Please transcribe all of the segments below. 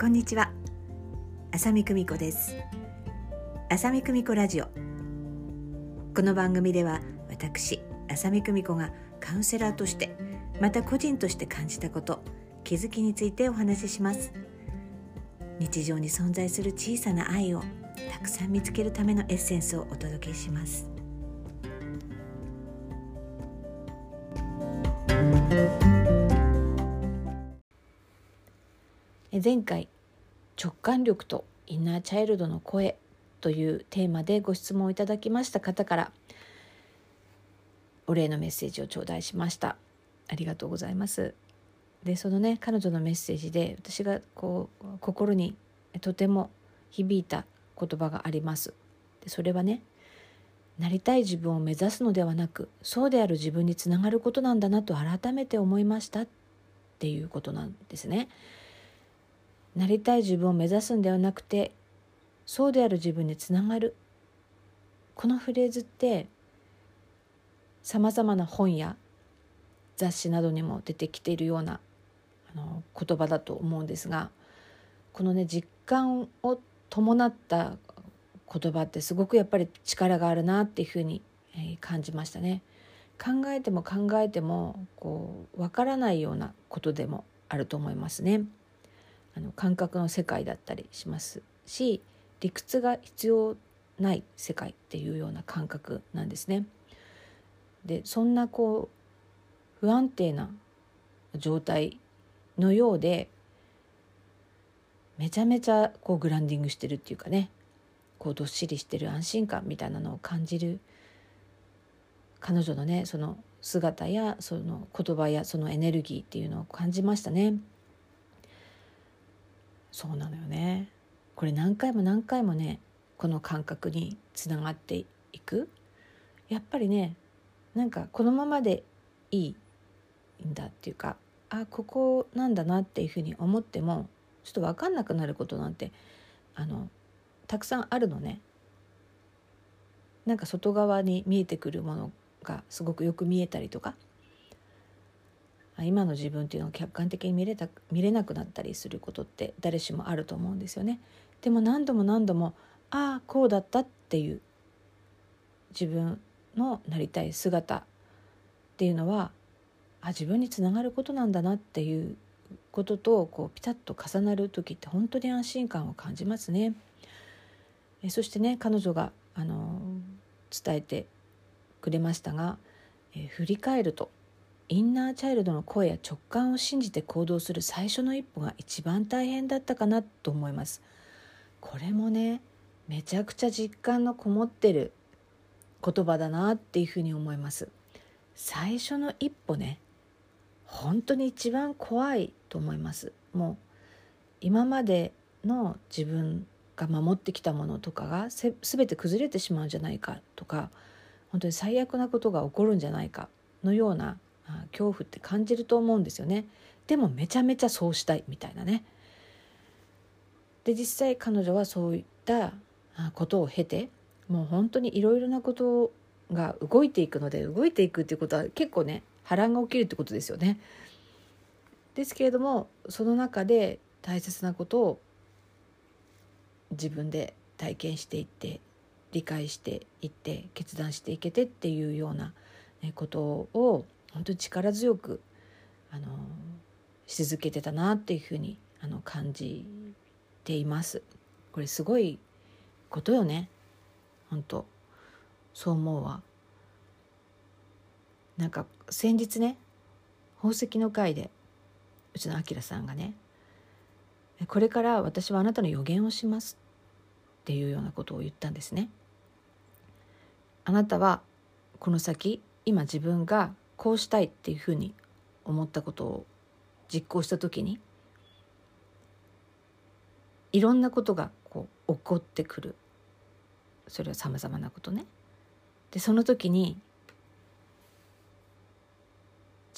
こんにちは。浅見久美子です。浅見久美子ラジオ。この番組では私浅見久美子がカウンセラーとしてまた個人として感じたこと気づきについてお話しします。日常に存在する小さな愛をたくさん見つけるためのエッセンスをお届けします。前回直感力とインナーチャイルドの声というテーマでご質問をいただきました方からお礼のメッセージを頂戴しました。ありがとうございます。でそのね彼女のメッセージで私がこう心にとても響いた言葉があります。でそれはねなりたい自分を目指すのではなくそうである自分につながることなんだなと改めて思いましたっていうことなんですね。なりたい自分を目指すんではなくてそうである自分につながるこのフレーズってさまざまな本や雑誌などにも出てきているようなあの言葉だと思うんですがこのね実感を伴った言葉ってすごくやっぱり力があるなっていうふうに感じましたね。考えても考えてもこう分からないようなことでもあると思いますね。あの感覚の世界だったりしますし理屈が必要ない世界っていうような感覚なんですね。でそんなこう不安定な状態のようでめちゃめちゃこうグランディングしてるっていうかねこうどっしりしてる安心感みたいなのを感じる彼女のねその姿やその言葉やそのエネルギーっていうのを感じましたね。そうなのよねこれ何回も何回もねこの感覚につながっていくやっぱりねなんかこのままでいいんだっていうかあここなんだなっていうふうに思ってもちょっと分かんなくなることなんてあのたくさんあるのね。なんか外側に見えてくるものがすごくよく見えたりとか今の自分っていうのを客観的に見れた見れなくなったりすることって誰しもあると思うんですよね。でも何度も何度もああこうだったっていう自分のなりたい姿っていうのはあ自分につながることなんだなっていうこととこうピタッと重なる時って本当に安心感を感じますね。えそしてね彼女があの伝えてくれましたが、え振り返るとインナーチャイルドの声や直感を信じて行動する最初の一歩が一番大変だったかなと思います。これもねめちゃくちゃ実感のこもってる言葉だなっていうふうに思います。最初の一歩ね本当に一番怖いと思います。もう今までの自分が守ってきたものとかがすべて崩れてしまうんじゃないかとか本当に最悪なことが起こるんじゃないかのような恐怖って感じると思うんですよねでもめちゃめちゃそうしたいみたいなねで実際彼女はそういったことを経てもう本当にいろいろなことが動いていくので動いていくっていうことは結構ね波乱が起きるってことですよね。ですけれどもその中で大切なことを自分で体験していって理解していって決断していけてっていうようなことを本当に力強くあのし続けてたなっていうふうにあの感じています。これすごいことよね本当そう思うわ。なんか先日ね宝石の会でうちのあきらさんがね「これから私はあなたの予言をします」っていうようなことを言ったんですね。あなたはこの先今自分がこうしたいっていうふうに思ったことを実行した時にいろんなことがこう起こってくる。それはさまざまなことね。でその時に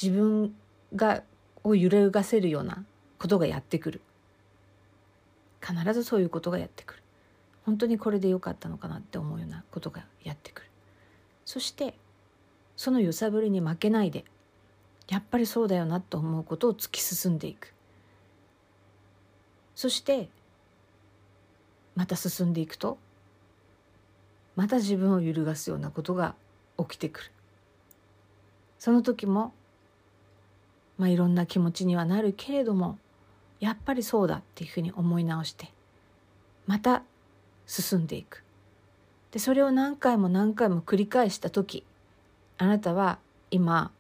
自分がを揺るがせるようなことがやってくる。必ずそういうことがやってくる。本当にこれでよかったのかなって思うようなことがやってくる。そしてその揺さぶりに負けないでやっぱりそうだよなと思うことを突き進んでいく。そしてまた進んでいくとまた自分を揺るがすようなことが起きてくる。その時もまあいろんな気持ちにはなるけれどもやっぱりそうだっていうふうに思い直してまた進んでいく。でそれを何回も何回も繰り返した時あなたは今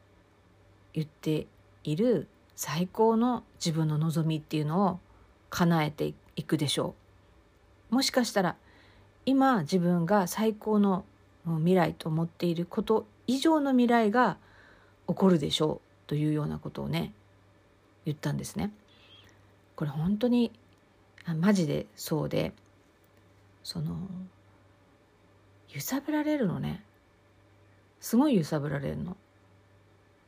言っている最高の自分の望みっていうのを叶えていくでしょうもしかしたら今自分が最高の未来と思っていること以上の未来が起こるでしょうというようなことをね言ったんですね。これ本当にマジでそうでその揺さぶられるのねすごい揺さぶられるの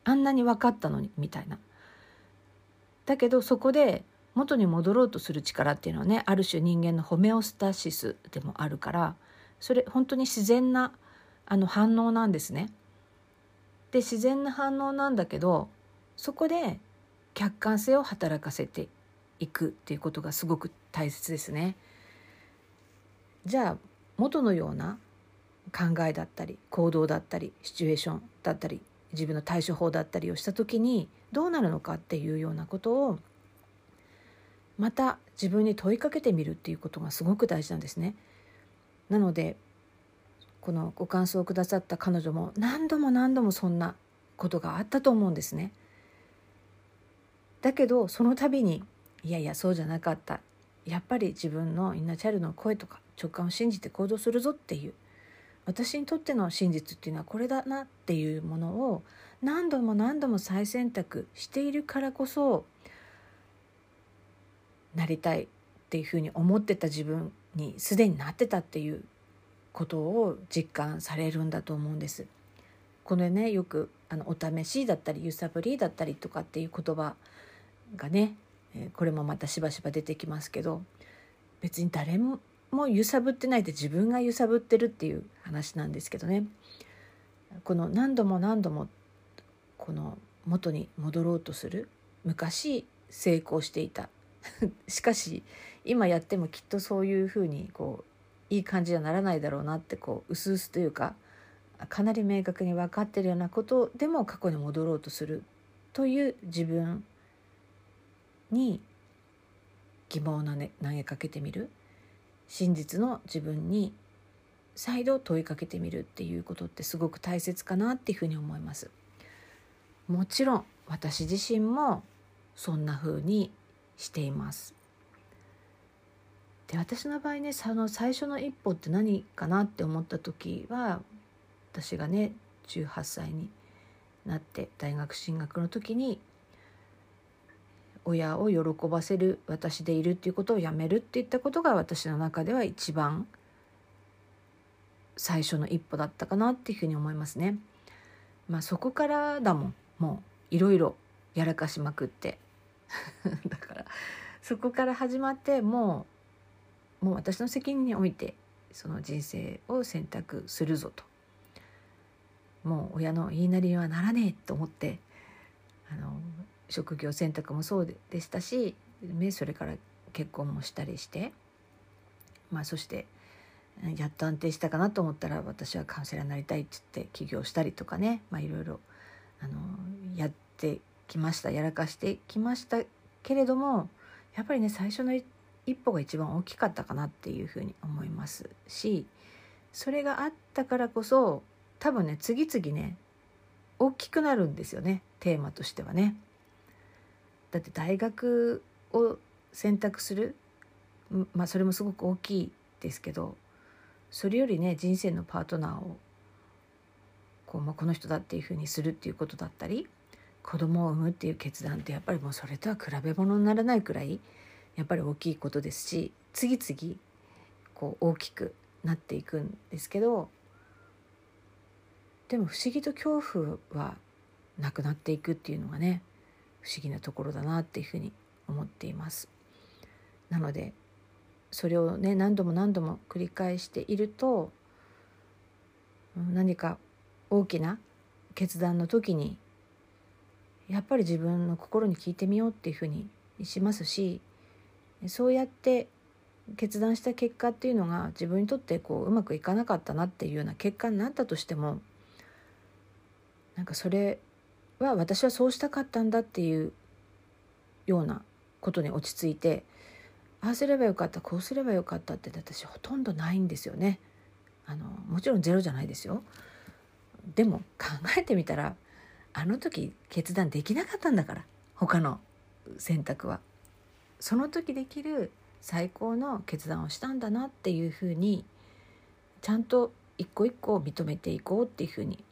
あんなに分かったのにみたいなだけどそこで元に戻ろうとする力っていうのはねある種人間のホメオスタシスでもあるからそれ本当に自然なあの反応なんですね。で自然な反応なんだけどそこで客観性を働かせていくっていうことがすごく大切ですね。じゃあ元のような考えだったり行動だったりシチュエーションだったり自分の対処法だったりをした時にどうなるのかっていうようなことをまた自分に問いかけてみるっていうことがすごく大事なんですね。なのでこのご感想をくださった彼女も何度も何度もそんなことがあったと思うんですね。だけどその度にいやいやそうじゃなかったやっぱり自分のインナーチャイルドの声とか直感を信じて行動するぞっていう私にとっての真実っていうのはこれだなっていうものを何度も何度も再選択しているからこそなりたいっていうふうに思ってた自分にすでになってたっていうことを実感されるんだと思うんです。これねよくあのお試しだったり揺さぶりだったりとかっていう言葉がねこれもまたしばしば出てきますけど別に誰もも揺さぶってないで自分が揺さぶってるっていう話なんですけどね。この何度も何度もこの元に戻ろうとする昔成功していた。しかし今やってもきっとそういうふうにこういい感じにはならないだろうなってこう薄々というかかなり明確に分かってるようなことでも過去に戻ろうとするという自分に疑問を投げかけてみる。真実の自分に再度問いかけてみるっていうことってすごく大切かなっていうふうに思います。もちろん私自身もそんな風にしています。で私の場合ねその最初の一歩って何かなって思った時は私がね18歳になって大学進学の時に親を喜ばせる私でいるっていうことをやめるっていったことが私の中では一番最初の一歩だったかなっていうふうに思いますね。まあそこからだもん。もういろいろやらかしまくって。だからそこから始まってもうもう私の責任においてその人生を選択するぞと。もう親の言いなりにはならねえと思ってあの職業選択もそうでしたしそれから結婚もしたりして、まあ、そしてやっと安定したかなと思ったら私はカウンセラーになりたいって言って起業したりとかね、まあ、いろいろあのやってきましたやらかしてきましたけれどもやっぱりね最初の一歩が一番大きかったかなっていうふうに思いますしそれがあったからこそ多分ね次々ね大きくなるんですよねテーマとしてはね。だって大学を選択する。まあそれもすごく大きいですけどそれよりね人生のパートナーをこう、まあ、この人だっていうふうにするっていうことだったり子供を産むっていう決断ってやっぱりもうそれとは比べ物にならないくらいやっぱり大きいことですし次々こう大きくなっていくんですけどでも不思議と恐怖はなくなっていくっていうのがね不思議なところだなっていうふうに思っています。なのでそれをね何度も何度も繰り返していると何か大きな決断の時にやっぱり自分の心に聞いてみようっていうふうにしますしそうやって決断した結果っていうのが自分にとってこううまくいかなかったなっていうような結果になったとしてもなんかそれは私はそうしたかったんだっていうようなことに落ち着いてああすればよかったこうすればよかったって私ほとんどないんですよね。あのもちろんゼロじゃないですよ。でも考えてみたらあの時決断できなかったんだから他の選択は。その時できる最高の決断をしたんだなっていうふうにちゃんと一個一個認めていこうっていうふうに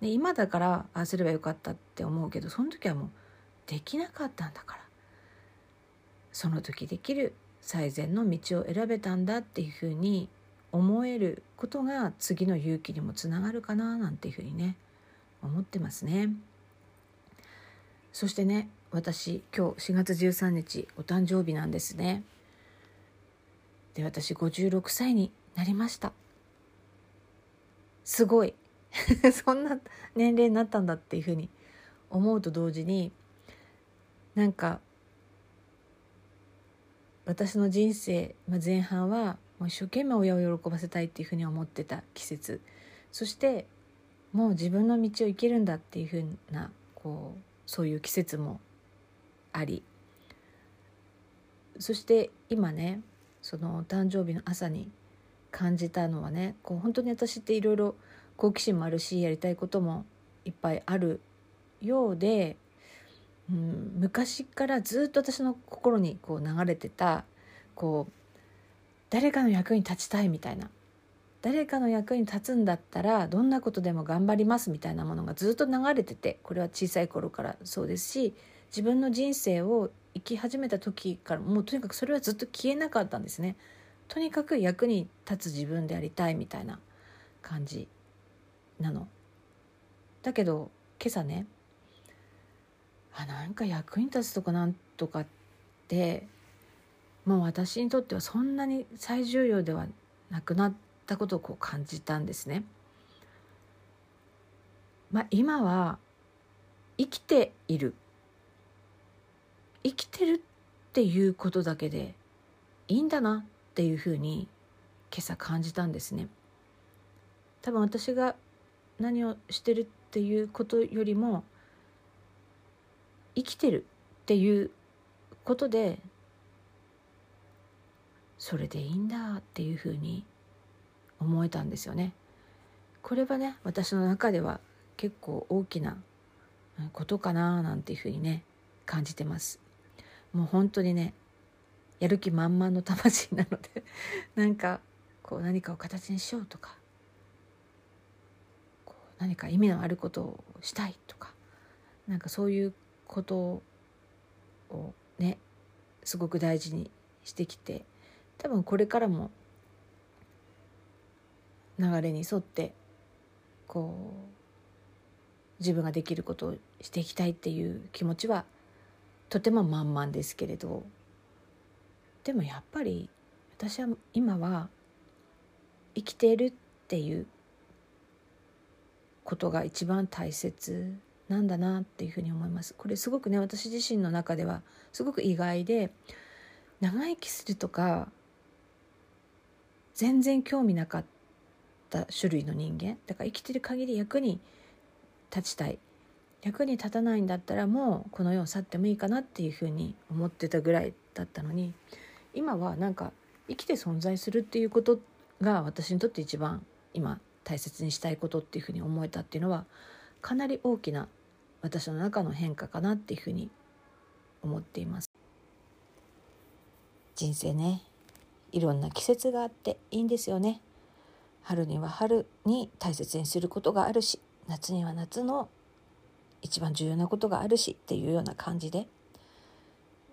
で今だからああすればよかったって思うけどその時はもうできなかったんだからその時できる最善の道を選べたんだっていうふうに思えることが次の勇気にもつながるかななんていうふうにね思ってますね。そしてね私今日4月13日お誕生日なんですね。で私56歳になりましたすごい そんな年齢になったんだっていうふうに思うと同時になんか私の人生、まあ、前半はもう一生懸命親を喜ばせたいっていうふうに思ってた季節。そしてもう自分の道を行けるんだっていうふうなこうそういう季節もあり。そして今ねその誕生日の朝に感じたのはねこう本当に私っていろいろ好奇心もあるしやりたいこともいっぱいあるようで、うん、昔からずっと私の心にこう流れてたこう誰かの役に立ちたいみたいな誰かの役に立つんだったらどんなことでも頑張りますみたいなものがずっと流れててこれは小さい頃からそうですし自分の人生を生き始めた時からもうとにかくそれはずっと消えなかったんですね。とにかく役に立つ自分でありたいみたいな感じなの。だけど今朝ねあなんか役に立つとかなんとかってもう私にとってはそんなに最重要ではなくなったことをこう感じたんですね。まあ、今は生きている生きてるっていうことだけでいいんだなっていうふうに今朝感じたんですね。多分私が何をしてるっていうことよりも生きてるっていうことでそれでいいんだっていうふうに思えたんですよね。これはね私の中では結構大きなことかななんていうふうにね感じてます。もう本当にねやる気満々の魂なのでなんかこう何かを形にしようとか何か意味のあることをしたいとかなんかそういうことをねすごく大事にしてきて多分これからも流れに沿ってこう自分ができることをしていきたいっていう気持ちはとても満々ですけれどでもやっぱり私は今は生きているっていうことが一番大切なんだなっていうふうに思います。これすごくね私自身の中ではすごく意外で長生きするとか全然興味なかった種類の人間だから生きてる限り役に立ちたい。役に立たないんだったらもうこの世を去ってもいいかなっていうふうに思ってたぐらいだったのに今はなんか生きて存在するっていうことが私にとって一番今大切にしたいことっていうふうに思えたっていうのはかなり大きな私の中の変化かなっていうふうに思っています。人生ねいろんな季節があっていいんですよね。春には春に大切にすることがあるし夏には夏の一番重要なことがあるしっていうような感じで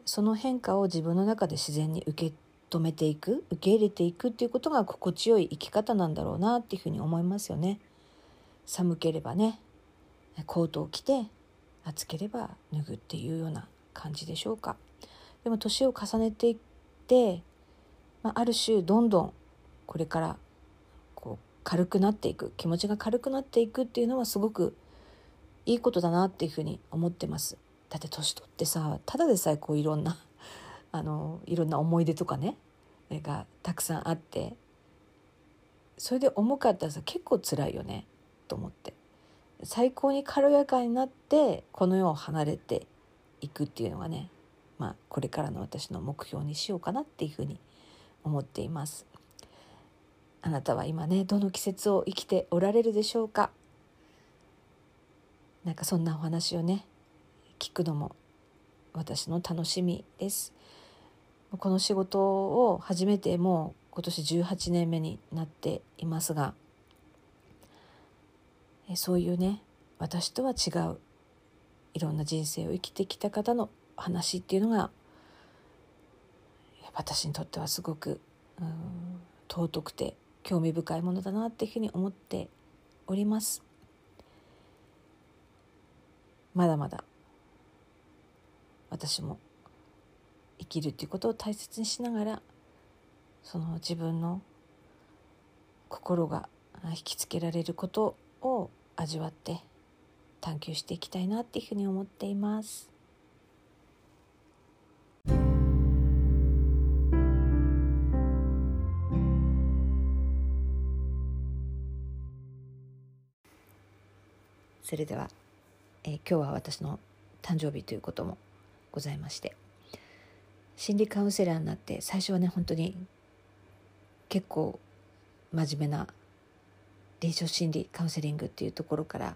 その変化を自分の中で自然に受け止めていく受け入れていくっていうことが心地よい生き方なんだろうなっていうふうに思いますよね。寒ければねコートを着て暑ければ脱ぐっていうような感じでしょうか。でも年を重ねていって、まあ、ある種どんどんこれからこう軽くなっていく気持ちが軽くなっていくっていうのはすごくいいことだなっていうふうに思ってます。だって年取ってさただでさえこういろんなあのいろんな思い出とかねがたくさんあってそれで重かったらさ結構辛いよねと思って。最高に軽やかになってこの世を離れていくっていうのがねまあこれからの私の目標にしようかなっていうふうに思っています。あなたは今ねどの季節を生きておられるでしょうか？なんかそんなお話をね聞くのも私の楽しみです。この仕事を始めてもう今年18年目になっていますがそういうね私とは違ういろんな人生を生きてきた方の話っていうのが私にとってはすごく尊くて興味深いものだなっていうふうに思っております。まだまだ私も生きるっていうことを大切にしながらその自分の心が引きつけられることを味わって探求していきたいなっていうふうに思っています。それでは、えー、今日は私の誕生日ということもございまして心理カウンセラーになって最初はね本当に結構真面目な臨床心理カウンセリングっていうところから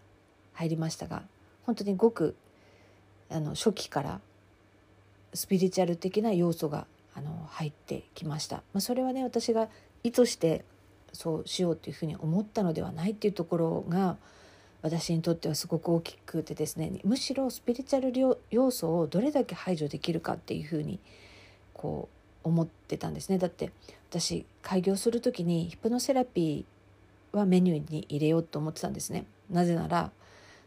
入りましたが本当にごくあの初期からスピリチュアル的な要素があの入ってきました、まあ、それはね私が意図してそうしようというふうに思ったのではないっていうところが私にとってはすごく大きくてですねむしろスピリチュアル要素をどれだけ排除できるかっていうふうにこう思ってたんですね。だって私開業する時にヒプノセラピーはメニューに入れようと思ってたんですね。なぜなら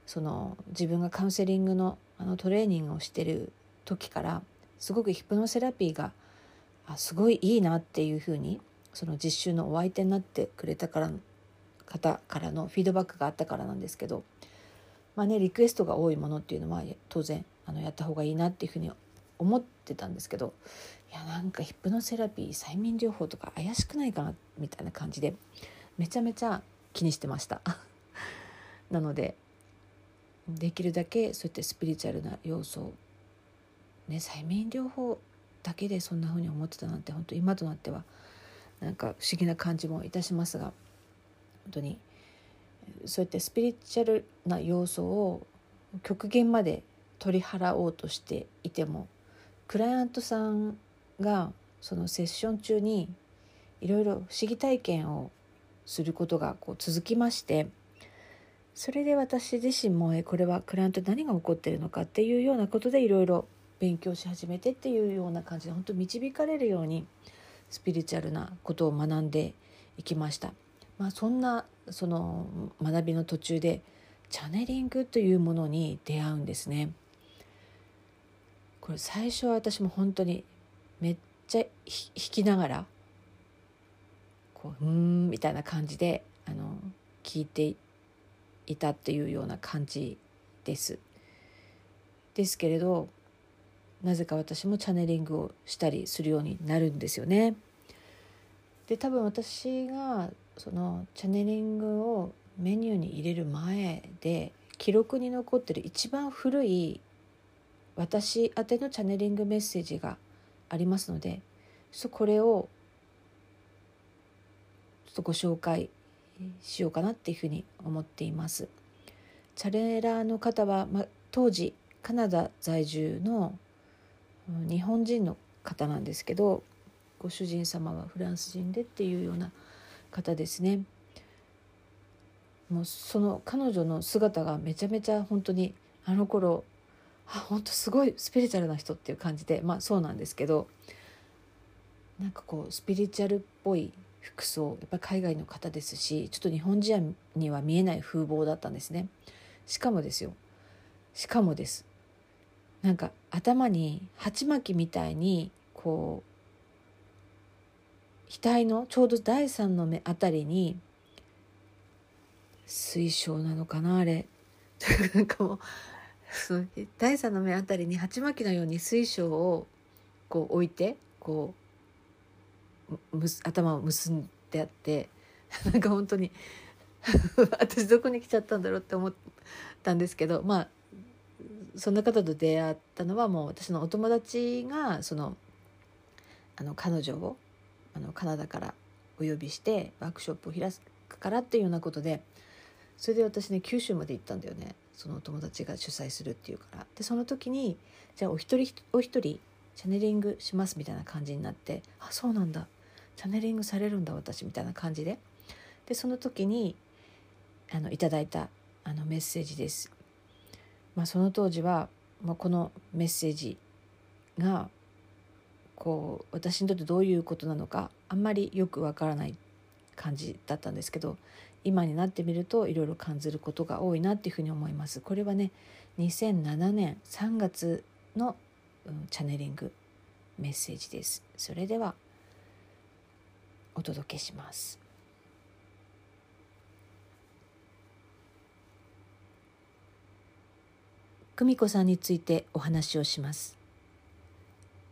その自分がカウンセリングのあのトレーニングをしてる時からすごくヒプノセラピーがあすごいいいなっていうふうにその実習のお相手になってくれたから方からのフィードバックがあったからなんですけど、まあね、リクエストが多いものっていうのは当然あのやった方がいいなっていうふうに思ってたんですけどいやなんかヒプノセラピー催眠療法とか怪しくないかなみたいな感じでめちゃめちゃ気にしてました。なのでできるだけそうやってスピリチュアルな要素をね催眠療法だけでそんな風に思ってたなんて本当今となってはなんか不思議な感じもいたしますが本当にそうやってスピリチュアルな要素を極限まで取り払おうとしていてもクライアントさんがそのセッション中にいろいろ不思議体験をすることがこう続きましてそれで私自身もこれはクライアント何が起こってるのかっていうようなことでいろいろ勉強し始めてっていうような感じで本当導かれるようにスピリチュアルなことを学んでいきました。まあ、そんなその学びの途中でチャネリングというものに出会うんですね。これ最初は私も本当にめっちゃ弾きながらこう「うん」みたいな感じであの聞いていたっていうような感じです。ですけれどなぜか私もチャネリングをしたりするようになるんですよね。で多分私がそのチャネリングをメニューに入れる前で記録に残ってる一番古い私宛てのチャネリングメッセージがありますのでちょっとこれをちょっとご紹介しようかなっていうふうに思っています。チャネラーの方は、ま、当時カナダ在住の日本人の方なんですけどご主人様はフランス人でっていうような方ですね。もうその彼女の姿がめちゃめちゃ本当にあの頃あ本当すごいスピリチュアルな人っていう感じでまあそうなんですけどなんかこうスピリチュアルっぽい服装やっぱり海外の方ですしちょっと日本人には見えない風貌だったんですね。しかもですよ。しかもです。なんか頭に鉢巻きみたいにこう額のちょうど第三の目あたりに水晶なのかなあれ。なんかもう第三の目あたりに鉢巻きのように水晶をこう置いてこうむ頭を結んであって なんか本当に 私どこに来ちゃったんだろうって思ったんですけどまあそんな方と出会ったのはもう私のお友達がそのあの彼女をあのカナダからお呼びしてワークショップを開くからっていうようなことでそれで私ね九州まで行ったんだよね。その友達が主催するっていうから。でその時にじゃあお一人お一人チャネリングしますみたいな感じになってあそうなんだ。チャネリングされるんだ私みたいな感じで。でその時にあのいただいたあのメッセージです。まあ、その当時は、まあ、このメッセージがこう私にとってどういうことなのかあんまりよくわからない感じだったんですけど今になってみるといろいろ感じることが多いなっていうふうに思います。これはね2007年3月の、うん、チャネリングメッセージです。それではお届けします。久美子さんについてお話をします。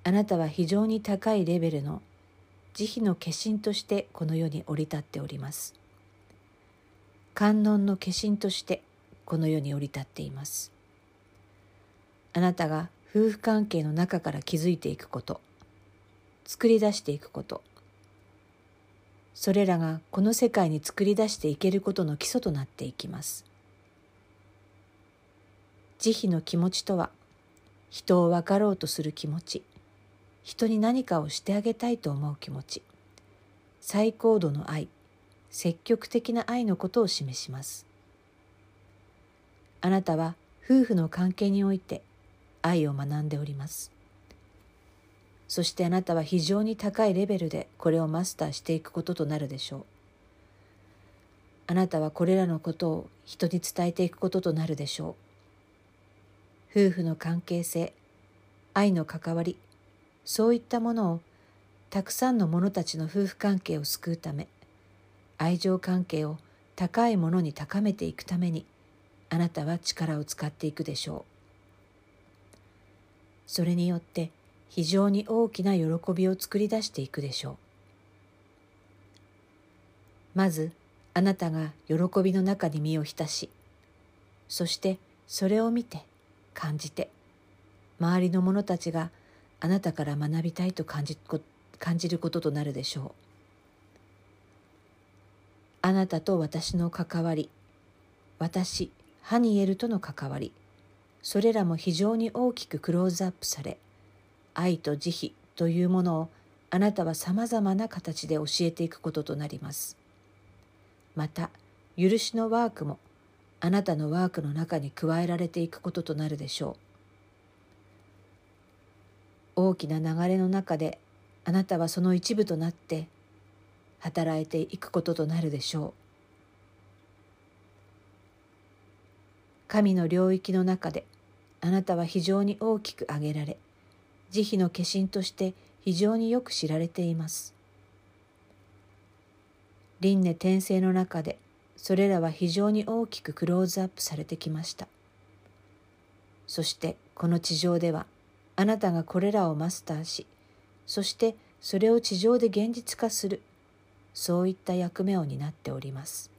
あなたは非常に高いレベルの慈悲の化身としてこの世に降り立っております。観音の化身としてこの世に降り立っています。あなたが夫婦関係の中から築いていくこと、作り出していくこと、それらがこの世界に作り出していけることの基礎となっていきます。慈悲の気持ちとは人を分かろうとする気持ち人に何かをしてあげたいと思う気持ち最高度の愛積極的な愛のことを示します。あなたは夫婦の関係において愛を学んでおります。そしてあなたは非常に高いレベルでこれをマスターしていくこととなるでしょう。あなたはこれらのことを人に伝えていくこととなるでしょう。夫婦の関係性愛の関わりそういったものをたくさんの者たちの夫婦関係を救うため愛情関係を高いものに高めていくためにあなたは力を使っていくでしょう。それによって非常に大きな喜びを作り出していくでしょう。まずあなたが喜びの中に身を浸しそしてそれを見て感じて周りの者たちがあなたから学びたいと感じ感じることとなるでしょう。あなたと私の関わり。私ハニエルとの関わり。それらも非常に大きくクローズアップされ愛と慈悲というものをあなたはさまざまな形で教えていくこととなります。また許しのワークもあなたのワークの中に加えられていくこととなるでしょう。大きな流れの中であなたはその一部となって働いていくこととなるでしょう。神の領域の中であなたは非常に大きく挙げられ慈悲の化身として非常によく知られています。輪廻転生の中でそれらは非常に大きくクローズアップされてきました。そしてこの地上ではあなたがこれらをマスターしそしてそれを地上で現実化するそういった役目を担っております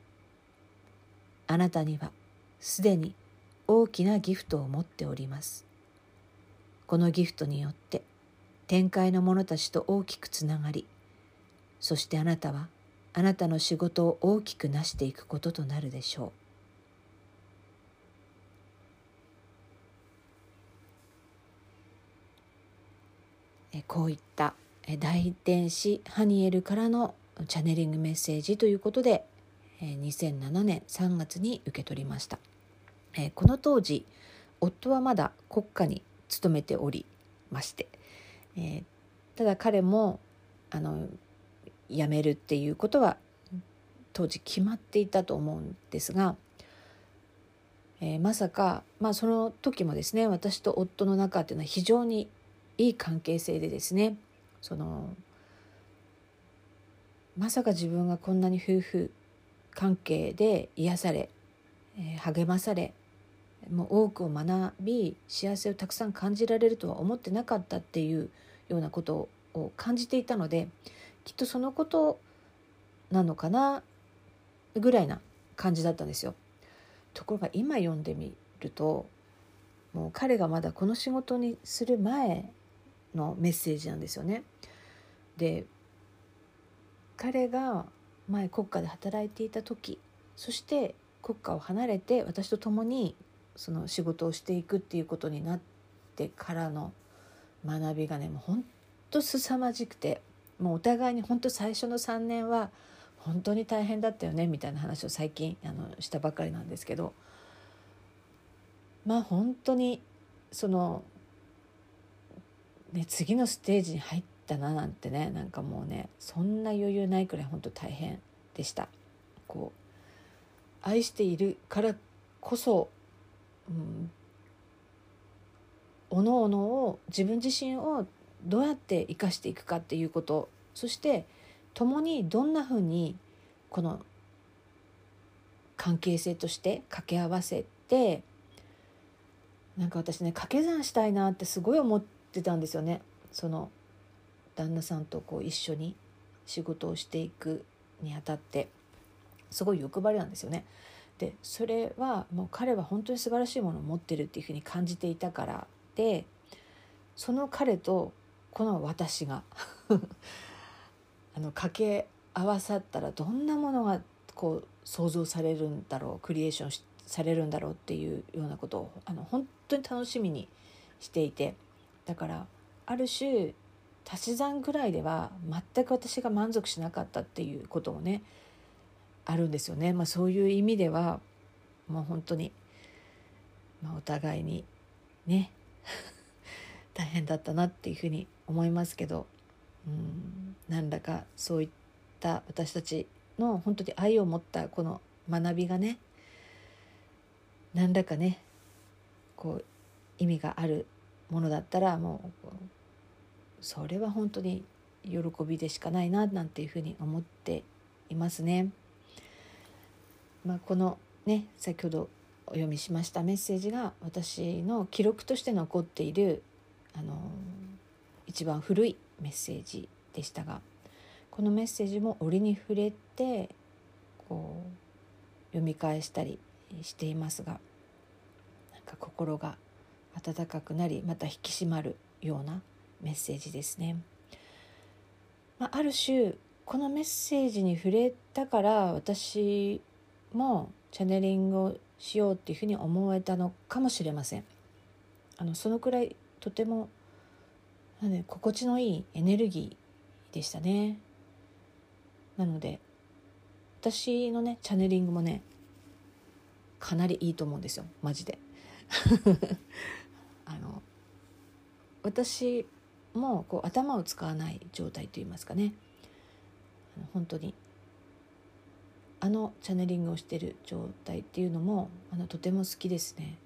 あなたにはすでに大きなギフトを持っておりますこのギフトによって天界の者たちと大きくつながりそしてあなたはあなたの仕事を大きくなしていくこととなるでしょう。こういった大天使ハニエルからのチャネリングメッセージということで2007年3月に受け取りました。この当時夫はまだ国家に勤めておりましてただ彼もあの辞めるっていうことは当時決まっていたと思うんですが、えー、まさか、まあ、その時もですね私と夫の中っていうのは非常にいい関係性でですねそのまさか自分がこんなに夫婦関係で癒され、えー、励まされもう多くを学び幸せをたくさん感じられるとは思ってなかったっていうようなことを感じていたのできっとそのことなのかなぐらいな感じだったんですよ。ところが今読んでみるともう彼がまだこの仕事にする前のメッセージなんですよね。で彼が前国家で働いていた時そして国家を離れて私と共にその仕事をしていくっていうことになってからの学びがねもう本当凄まじくてもうお互いに本当最初の3年は本当に大変だったよねみたいな話を最近あのしたばかりなんですけどまあ本当にその、ね、次のステージに入ったななんてねなんかもうねそんな余裕ないくらい本当大変でした。こう愛しているからこそ、うん、おのおのを自分自身をどうやって生かしていくかっていうことそして共にどんなふうにこの関係性として掛け合わせてなんか私ね掛け算したいなってすごい思ってたんですよね。その旦那さんとこう一緒に仕事をしていくにあたってすごい欲張りなんですよね。でそれはもう彼は本当に素晴らしいものを持ってるっていうふうに感じていたからでその彼とこの私が あの掛け合わさったらどんなものがこう想像されるんだろうクリエーションされるんだろうっていうようなことをあの本当に楽しみにしていてだからある種足し算ぐらいでは全く私が満足しなかったっていうこともねあるんですよね。まあ、そういう意味ではもう本当に、まあ、お互いにね 大変だったなっていうふうに思いますけどうん何らかそういった私たちの本当に愛を持ったこの学びがね何らかねこう意味があるものだったらもうそれは本当に喜びでしかないななんていうふうに思っていますね。まあ、このね先ほどお読みしましたメッセージが私の記録として残っているあの一番古いメッセージでしたがこのメッセージも折に触れてこう読み返したりしていますがなんか心が温かくなりまた引き締まるようなメッセージですね。まあ、ある種このメッセージに触れたから私もチャネリングをしようっていうふうに思えたのかもしれません。あのそのくらいとてもなん心地のいいエネルギーでしたね。なので私のねチャネリングもねかなりいいと思うんですよマジで。あの私もこう頭を使わない状態といいますかね。本当に。あのチャネリングをしてる状態っていうのもあのとても好きですね。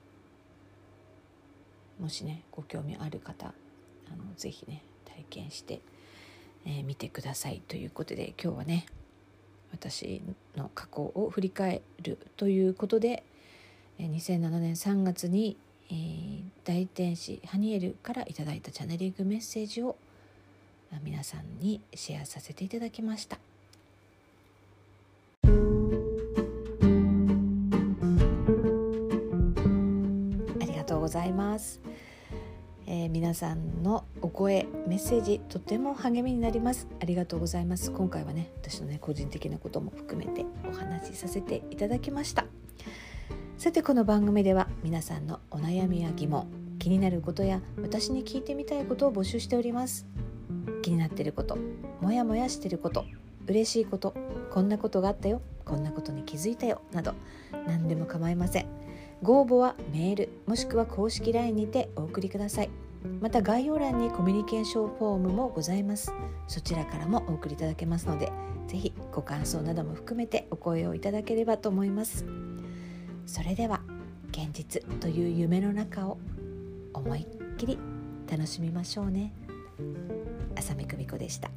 もしねご興味ある方あのぜひね体験してみ、えー、てくださいということで今日はね私の過去を振り返るということで2007年3月にえー、大天使ハニエルからいただいたチャネリングメッセージを皆さんにシェアさせていただきました。ありがとうございます、えー、皆さんのお声メッセージとても励みになります。ありがとうございます。今回はね私のね個人的なことも含めてお話しさせていただきました。さてこの番組では皆さんのお悩みや疑問気になることや私に聞いてみたいことを募集しております。気になっていることモヤモヤしていること嬉しいことこんなことがあったよこんなことに気づいたよなど何でも構いません。ご応募はメールもしくは公式 LINE にてお送りください。また概要欄にコミュニケーションフォームもございます。そちらからもお送りいただけますので是非ご感想なども含めてお声をいただければと思います。それでは現実という夢の中を思いっきり楽しみましょうね。浅見久美子でした。